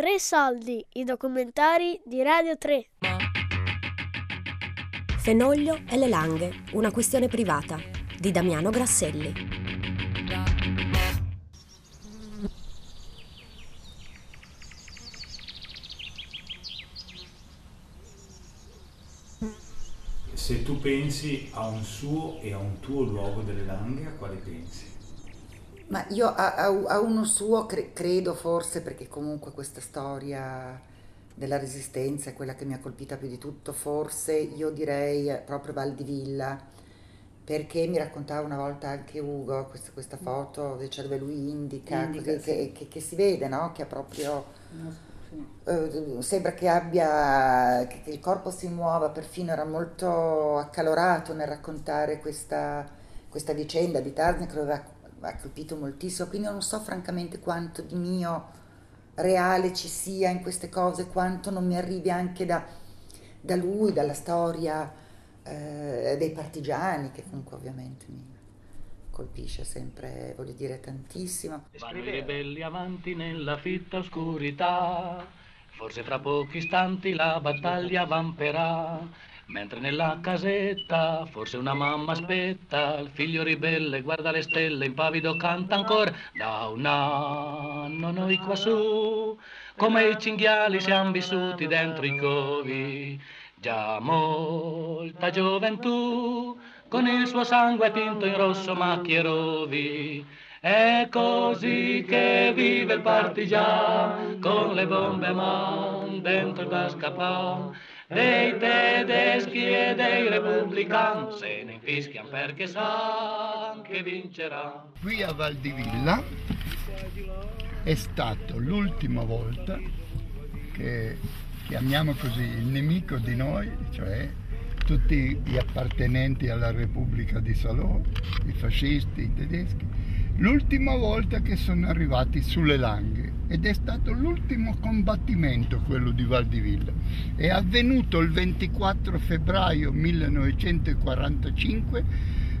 Tre soldi, i documentari di Radio 3. Fenoglio e le langhe, una questione privata di Damiano Grasselli. Se tu pensi a un suo e a un tuo luogo delle langhe, a quale pensi? Ma io a, a, a uno suo cre- credo forse perché comunque questa storia della resistenza è quella che mi ha colpita più di tutto, forse io direi proprio Val di Villa, perché mi raccontava una volta anche Ugo questa, questa foto, cioè dove lui indica, Indica, che, sì. che- che- che si vede, no? Che ha proprio... eh, sembra che abbia che, che il corpo si muova, perfino era molto accalorato nel raccontare questa, questa vicenda di Tarzan che lo aveva ha colpito moltissimo, quindi non so francamente quanto di mio reale ci sia in queste cose, quanto non mi arrivi anche da, da lui, dalla storia eh, dei partigiani, che comunque ovviamente mi colpisce sempre, voglio dire, tantissimo. Vanno i ribelli avanti nella fitta oscurità, forse fra pochi istanti la battaglia vamperà. Mentre nella casetta forse una mamma aspetta, il figlio ribelle guarda le stelle, impavido canta ancora. Da un anno noi quassù, come i cinghiali siamo vissuti dentro i covi. Già molta gioventù, con il suo sangue tinto in rosso macchie rovi. È così che vive il partigiano, con le bombe a man dentro da scappare. Dei tedeschi e dei repubblicani se ne infischiano perché sanno che vincerà. Qui a Val di Villa è stato l'ultima volta che chiamiamo così il nemico di noi, cioè tutti gli appartenenti alla Repubblica di Salò, i fascisti, i tedeschi, l'ultima volta che sono arrivati sulle langhe ed è stato l'ultimo combattimento quello di Val di Villa. È avvenuto il 24 febbraio 1945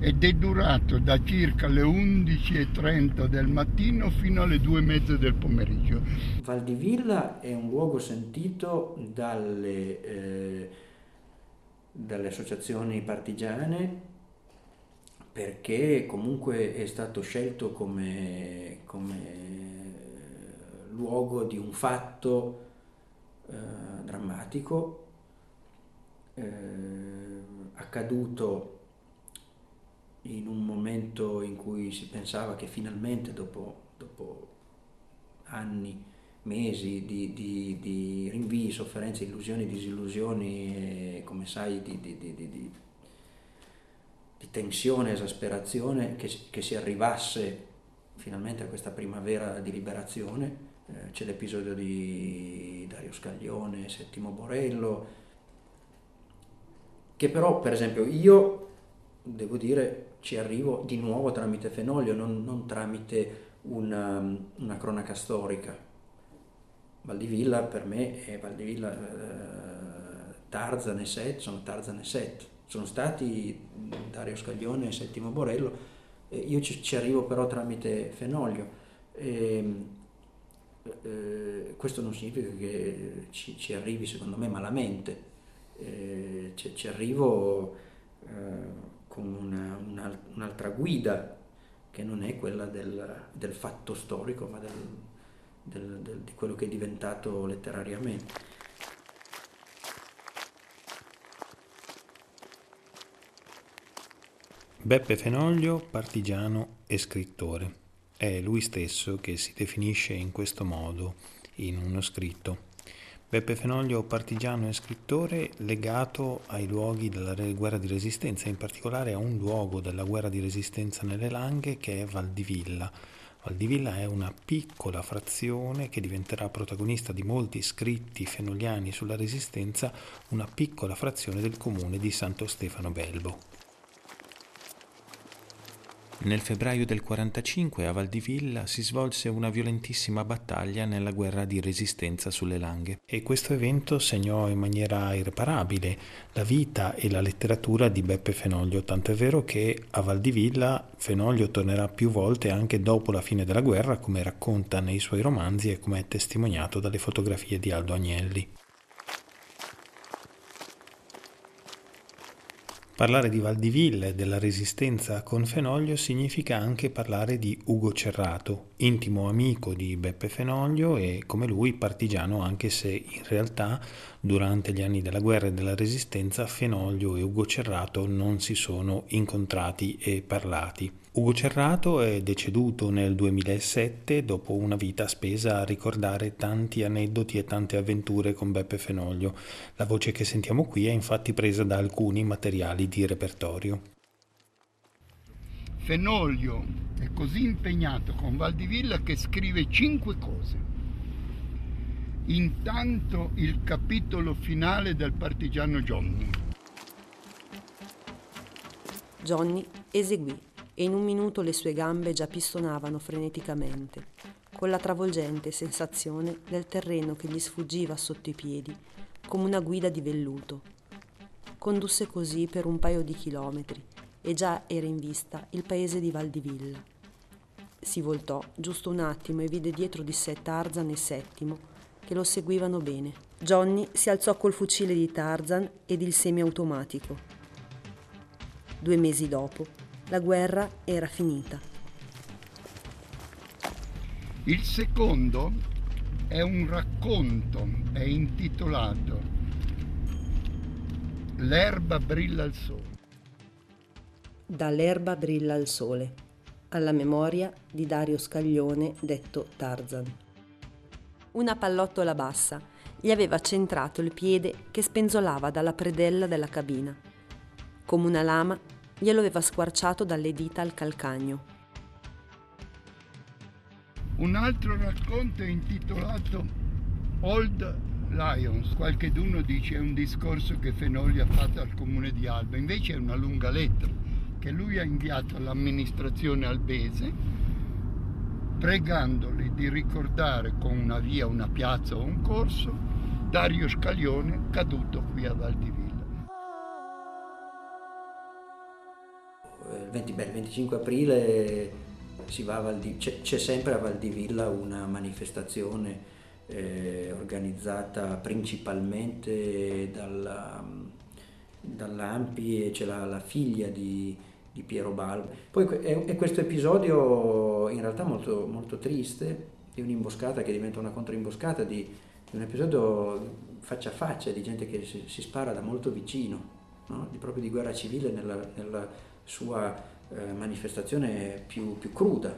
ed è durato da circa le 11.30 del mattino fino alle 2.30 del pomeriggio. Val di Villa è un luogo sentito dalle, eh, dalle associazioni partigiane perché comunque è stato scelto come, come luogo di un fatto eh, drammatico eh, accaduto in un momento in cui si pensava che finalmente dopo, dopo anni, mesi di, di, di rinvii, sofferenze, illusioni, disillusioni, come sai, di, di- tensione, esasperazione, che, che si arrivasse finalmente a questa primavera di liberazione. Eh, c'è l'episodio di Dario Scaglione, Settimo Borello, che però, per esempio, io devo dire ci arrivo di nuovo tramite Fenoglio, non, non tramite una, una cronaca storica. Valdivilla per me è Valdivilla, eh, Tarzan e Set, sono Tarzan e Set, sono stati Dario Scaglione e Settimo Borello, eh, io ci, ci arrivo però tramite Fenoglio. E, eh, questo non significa che ci, ci arrivi secondo me malamente, Eh, ci, ci arrivo eh, con una- una- un'altra guida che non è quella del, del fatto storico, ma del, del- del- di quello che è diventato letterariamente. Beppe Fenoglio, partigiano e scrittore. È lui stesso che si definisce in questo modo in uno scritto. Beppe Fenoglio, partigiano e scrittore, legato ai luoghi della guerra di resistenza, in particolare a un luogo della guerra di resistenza nelle Langhe che è Valdivilla. Valdivilla è una piccola frazione che diventerà protagonista di molti scritti fenogliani sulla resistenza, una piccola frazione del comune di Santo Stefano Belbo. Nel febbraio del 45 a Valdivilla si svolse una violentissima battaglia nella guerra di resistenza sulle Langhe e questo evento segnò in maniera irreparabile la vita e la letteratura di Beppe Fenoglio, tanto è vero che a Valdivilla Fenoglio tornerà più volte anche dopo la fine della guerra, come racconta nei suoi romanzi e come è testimoniato dalle fotografie di Aldo Agnelli. Parlare di Valdiville e della resistenza con Fenoglio significa anche parlare di Ugo Cerrato, intimo amico di Beppe Fenoglio e come lui partigiano anche se in realtà durante gli anni della guerra e della resistenza Fenoglio e Ugo Cerrato non si sono incontrati e parlati. Ugo Cerrato è deceduto nel 2007 dopo una vita spesa a ricordare tanti aneddoti e tante avventure con Beppe Fenoglio. La voce che sentiamo qui è infatti presa da alcuni materiali di repertorio. Fenoglio è così impegnato con Valdivilla che scrive cinque cose. Intanto il capitolo finale del partigiano Johnny. Johnny eseguì e in un minuto le sue gambe già pistonavano freneticamente, con la travolgente sensazione del terreno che gli sfuggiva sotto i piedi, come una guida di velluto. Condusse così per un paio di chilometri e già era in vista il paese di Valdivilla. Si voltò giusto un attimo e vide dietro di sé Tarzan e Settimo che lo seguivano bene. Johnny si alzò col fucile di Tarzan ed il semiautomatico. Due mesi dopo la guerra era finita. Il secondo è un racconto, è intitolato L'erba brilla al sole. Dall'erba brilla al sole, alla memoria di Dario Scaglione detto Tarzan. Una pallottola bassa gli aveva centrato il piede che spenzolava dalla predella della cabina. Come una lama glielo aveva squarciato dalle dita al calcagno. Un altro racconto è intitolato Old Lions, qualche d'uno dice è un discorso che Fenoli ha fatto al comune di Alba, invece è una lunga lettera che lui ha inviato all'amministrazione albese pregandoli di ricordare con una via, una piazza o un corso Dario Scaglione caduto qui a Valdivia. Il, 20, beh, il 25 aprile c'è, c'è, sempre a Valdivilla una manifestazione eh, organizzata principalmente dalla, dall'Ampi e c'è la, la figlia di, di, Piero Balbo. Poi è, è, questo episodio in realtà molto, molto triste di un'imboscata che diventa una controimboscata, di, di un episodio faccia a faccia di gente che si, si spara da molto vicino, no? di, proprio di guerra civile nella, nella sua eh, manifestazione più, più cruda.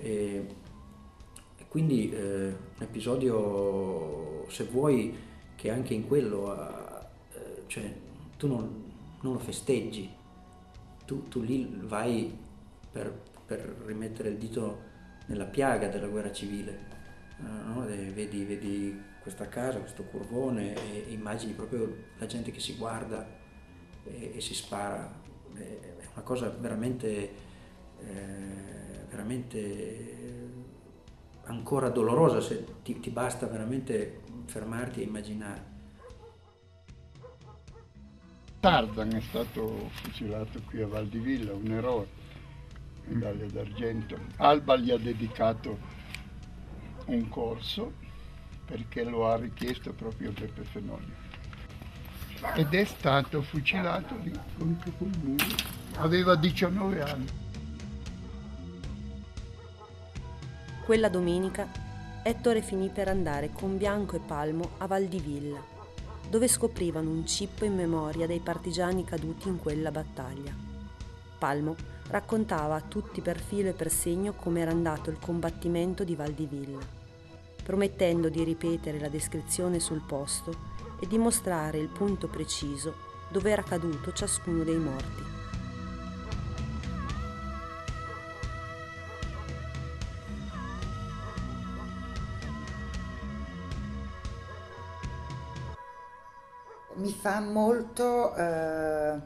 E, e quindi eh, un episodio, se vuoi, che anche in quello, eh, cioè, tu non, non, lo festeggi, tu, tu lì vai per, per, rimettere il dito nella piaga della guerra civile. Eh, no? vedi, vedi, questa casa, questo curvone e immagini proprio la gente che si guarda e, e si spara è una cosa veramente, eh, veramente ancora dolorosa se ti, ti basta veramente fermarti e immaginare. Tarzan è stato fucilato qui a Valdivilla, un eroe, medaglia d'argento. Alba gli ha dedicato un corso perché lo ha richiesto proprio Peppe Fenoglio ed è stato fucilato lì contro quel muro. Aveva 19 anni. Quella domenica Ettore finì per andare con Bianco e Palmo a Valdivilla, dove scoprivano un cippo in memoria dei partigiani caduti in quella battaglia. Palmo raccontava a tutti per filo e per segno come era andato il combattimento di Valdivilla, promettendo di ripetere la descrizione sul posto e dimostrare il punto preciso dove era caduto ciascuno dei morti. Mi fa molto eh,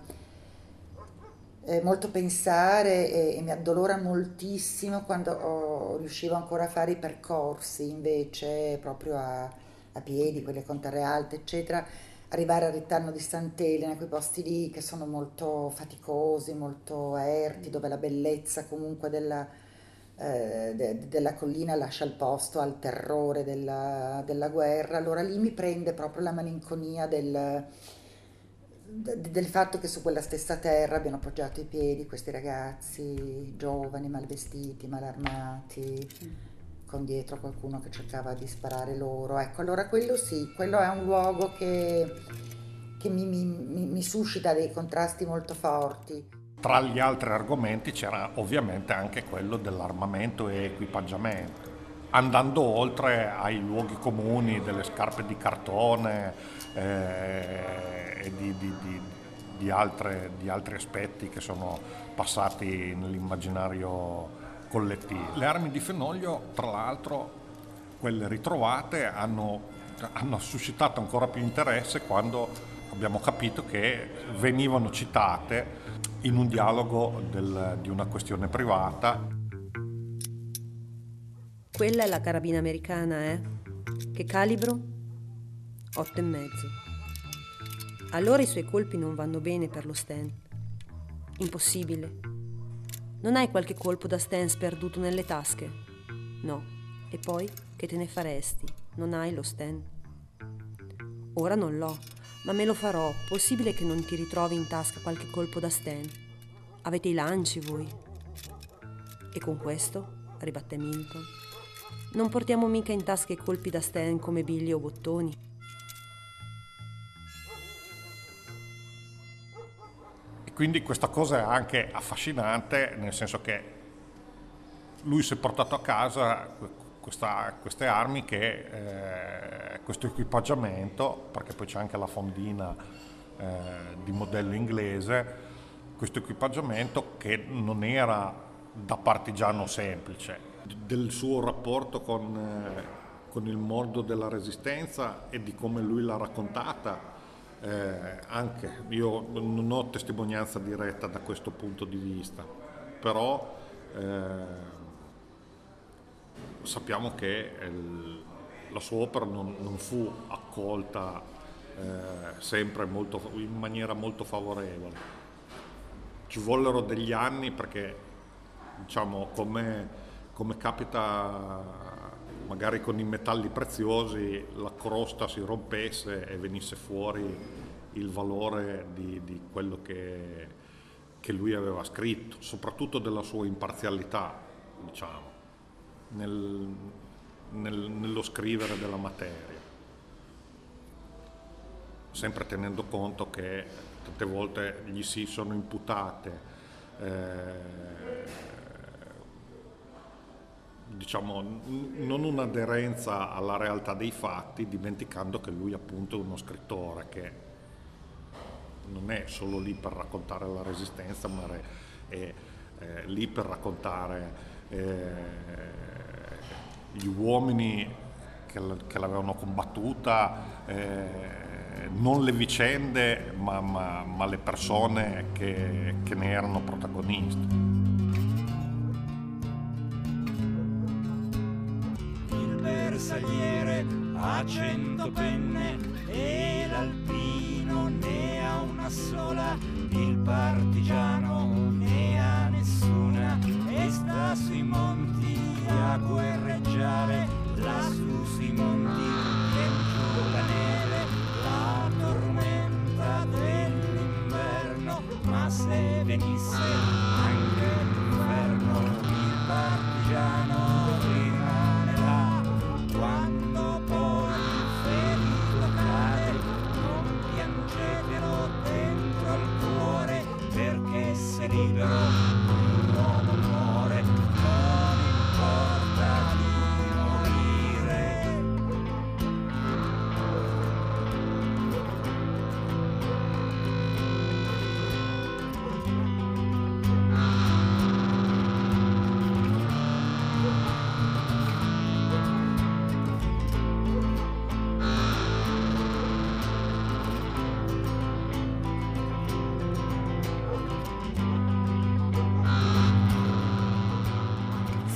eh, molto pensare e, e, mi addolora moltissimo quando oh, riuscivo ancora a fare i percorsi invece proprio a, a piedi, quelle con terre alte, eccetera, arrivare al ritanno di Sant'Elena, quei posti lì che sono molto faticosi, molto aerti, dove la bellezza comunque della, eh, de, della collina lascia il posto al terrore della, della, guerra, allora lì mi prende proprio la malinconia del, del fatto che su quella stessa terra abbiano appoggiato i piedi questi ragazzi giovani, mal vestiti, mal armati con dietro qualcuno che cercava di sparare loro. Ecco, allora quello sì, quello è un luogo che, che mi, mi, mi suscita dei contrasti molto forti. Tra gli altri argomenti c'era ovviamente anche quello dell'armamento e equipaggiamento, andando oltre ai luoghi comuni delle scarpe di cartone eh, e di, di, di, di, altre, di altri aspetti che sono passati nell'immaginario collettivi. Le armi di Fenoglio, tra l'altro, quelle ritrovate hanno, hanno suscitato ancora più interesse quando abbiamo capito che venivano citate in un dialogo del, di una questione privata. Quella è la carabina americana, eh? Che calibro? Otto e mezzo. Allora i suoi colpi non vanno bene per lo stand. Impossibile. Non hai qualche colpo da Stan sperduto nelle tasche? No. E poi che te ne faresti? Non hai lo Stan? Ora non l'ho, ma me lo farò. Possibile che non ti ritrovi in tasca qualche colpo da Stan? Avete i lanci voi? E con questo, ribatte Milton, non portiamo mica in tasca i colpi da Stan come bigli o bottoni. Quindi questa cosa è anche affascinante, nel senso che lui si è portato a casa questa, queste armi, che, eh, questo equipaggiamento, perché poi c'è anche la fondina eh, di modello inglese, questo equipaggiamento che non era da partigiano semplice, del suo rapporto con, eh, con il mondo della resistenza e di come lui l'ha raccontata eh, anche io non ho testimonianza diretta da questo punto di vista, però eh, sappiamo che il, la sua opera non, non fu accolta eh, sempre molto, in maniera molto favorevole. Ci vollero degli anni perché, diciamo, come, come capita magari con i metalli preziosi la crosta si rompesse e venisse fuori il valore di, di quello che, che, lui aveva scritto, soprattutto della sua imparzialità, diciamo, nel, nel, nello scrivere della materia. Sempre tenendo conto che tante volte gli si sono imputate eh, diciamo, non un'aderenza alla realtà dei fatti, dimenticando che lui appunto è uno scrittore che non è solo lì per raccontare la resistenza, ma è, è, è lì per raccontare eh, gli uomini che, che l'avevano combattuta, eh, non le vicende, ma, ma, ma le persone che, che ne erano protagonisti. Bersagliere a cento penne e l'alpino ne ha una sola, il partigiano ne ha nessuna e sta sui monti a guerreggiare lassù sui monti che la neve, la tormenta dell'inverno, ma se venisse anche l'inferno, il partigiano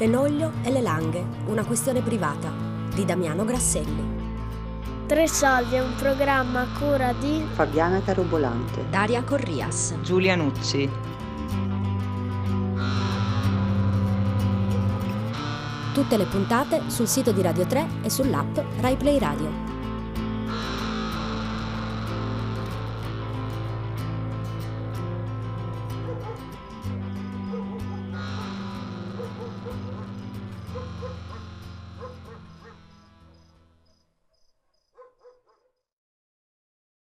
Fenoglio e le langhe, una questione privata, di Damiano Grasselli. Tre soldi è un programma a cura di Fabiana Carobolante, Daria Corrias, Giulia Nucci. Tutte le puntate sul sito di Radio 3 e sull'app RaiPlay Radio.